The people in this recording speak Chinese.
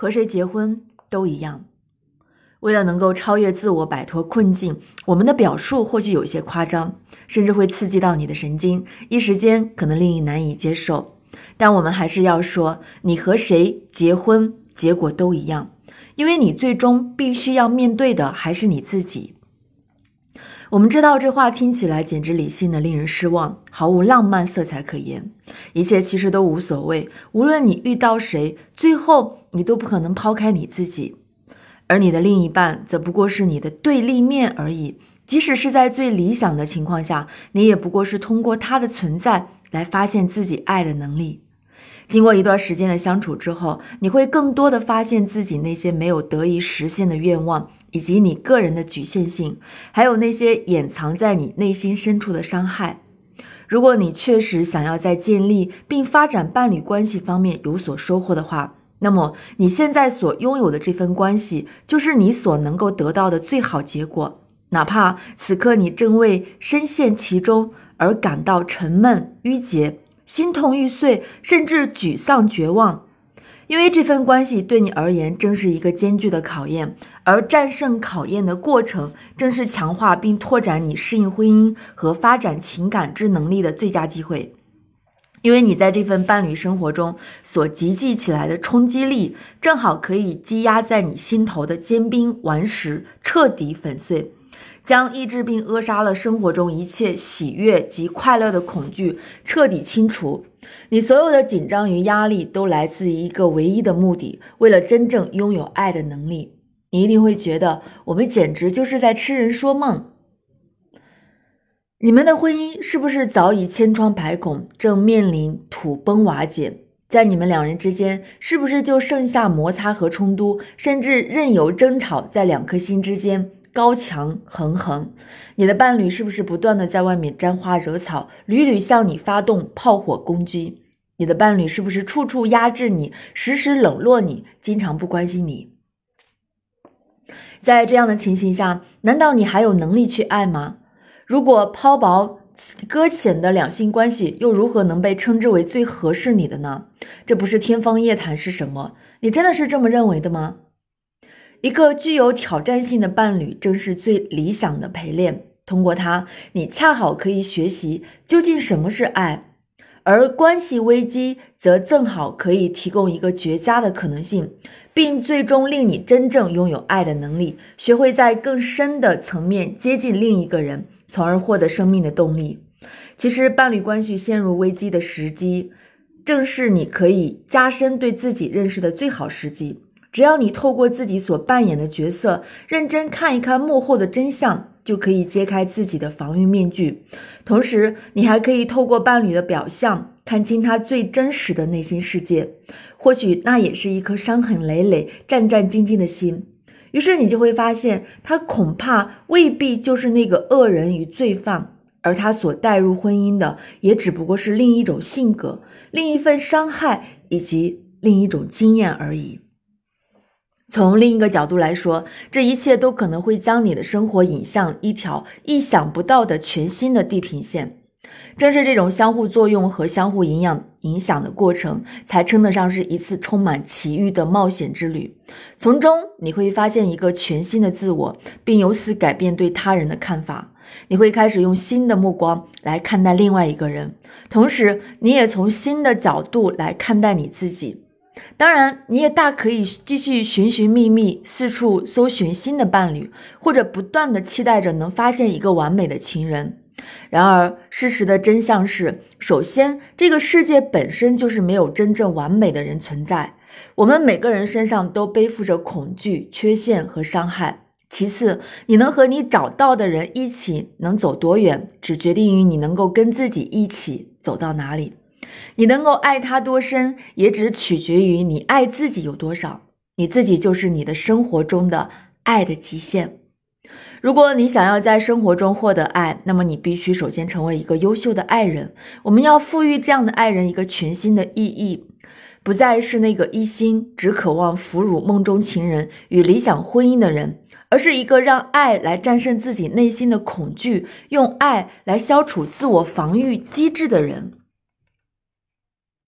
和谁结婚都一样。为了能够超越自我、摆脱困境，我们的表述或许有些夸张，甚至会刺激到你的神经，一时间可能令你难以接受。但我们还是要说，你和谁结婚，结果都一样，因为你最终必须要面对的还是你自己。我们知道这话听起来简直理性的令人失望，毫无浪漫色彩可言，一切其实都无所谓。无论你遇到谁，最后你都不可能抛开你自己。而你的另一半则不过是你的对立面而已。即使是在最理想的情况下，你也不过是通过他的存在来发现自己爱的能力。经过一段时间的相处之后，你会更多的发现自己那些没有得以实现的愿望，以及你个人的局限性，还有那些掩藏在你内心深处的伤害。如果你确实想要在建立并发展伴侣关系方面有所收获的话，那么你现在所拥有的这份关系，就是你所能够得到的最好结果。哪怕此刻你正为深陷其中而感到沉闷、郁结、心痛欲碎，甚至沮丧、绝望，因为这份关系对你而言正是一个艰巨的考验，而战胜考验的过程，正是强化并拓展你适应婚姻和发展情感之能力的最佳机会。因为你在这份伴侣生活中所集聚起来的冲击力，正好可以积压在你心头的坚冰顽石彻底粉碎，将抑制并扼杀了生活中一切喜悦及快乐的恐惧彻底清除。你所有的紧张与压力都来自于一个唯一的目的：为了真正拥有爱的能力。你一定会觉得我们简直就是在痴人说梦。你们的婚姻是不是早已千疮百孔，正面临土崩瓦解？在你们两人之间，是不是就剩下摩擦和冲突，甚至任由争吵在两颗心之间高墙横横？你的伴侣是不是不断的在外面沾花惹草，屡屡向你发动炮火攻击？你的伴侣是不是处处压制你，时时冷落你，经常不关心你？在这样的情形下，难道你还有能力去爱吗？如果抛薄搁浅的两性关系，又如何能被称之为最合适你的呢？这不是天方夜谭是什么？你真的是这么认为的吗？一个具有挑战性的伴侣，正是最理想的陪练。通过它，你恰好可以学习究竟什么是爱，而关系危机则正好可以提供一个绝佳的可能性，并最终令你真正拥有爱的能力，学会在更深的层面接近另一个人。从而获得生命的动力。其实，伴侣关系陷入危机的时机，正是你可以加深对自己认识的最好时机。只要你透过自己所扮演的角色，认真看一看幕后的真相，就可以揭开自己的防御面具。同时，你还可以透过伴侣的表象，看清他最真实的内心世界。或许那也是一颗伤痕累累、战战兢兢的心。于是你就会发现，他恐怕未必就是那个恶人与罪犯，而他所带入婚姻的，也只不过是另一种性格、另一份伤害以及另一种经验而已。从另一个角度来说，这一切都可能会将你的生活引向一条意想不到的全新的地平线。正是这种相互作用和相互营养影响的过程，才称得上是一次充满奇遇的冒险之旅。从中你会发现一个全新的自我，并由此改变对他人的看法。你会开始用新的目光来看待另外一个人，同时你也从新的角度来看待你自己。当然，你也大可以继续寻寻觅觅，四处搜寻新的伴侣，或者不断的期待着能发现一个完美的情人。然而，事实的真相是：首先，这个世界本身就是没有真正完美的人存在。我们每个人身上都背负着恐惧、缺陷和伤害。其次，你能和你找到的人一起能走多远，只决定于你能够跟自己一起走到哪里。你能够爱他多深，也只取决于你爱自己有多少。你自己就是你的生活中的爱的极限。如果你想要在生活中获得爱，那么你必须首先成为一个优秀的爱人。我们要赋予这样的爱人一个全新的意义，不再是那个一心只渴望俘虏梦中情人与理想婚姻的人，而是一个让爱来战胜自己内心的恐惧，用爱来消除自我防御机制的人。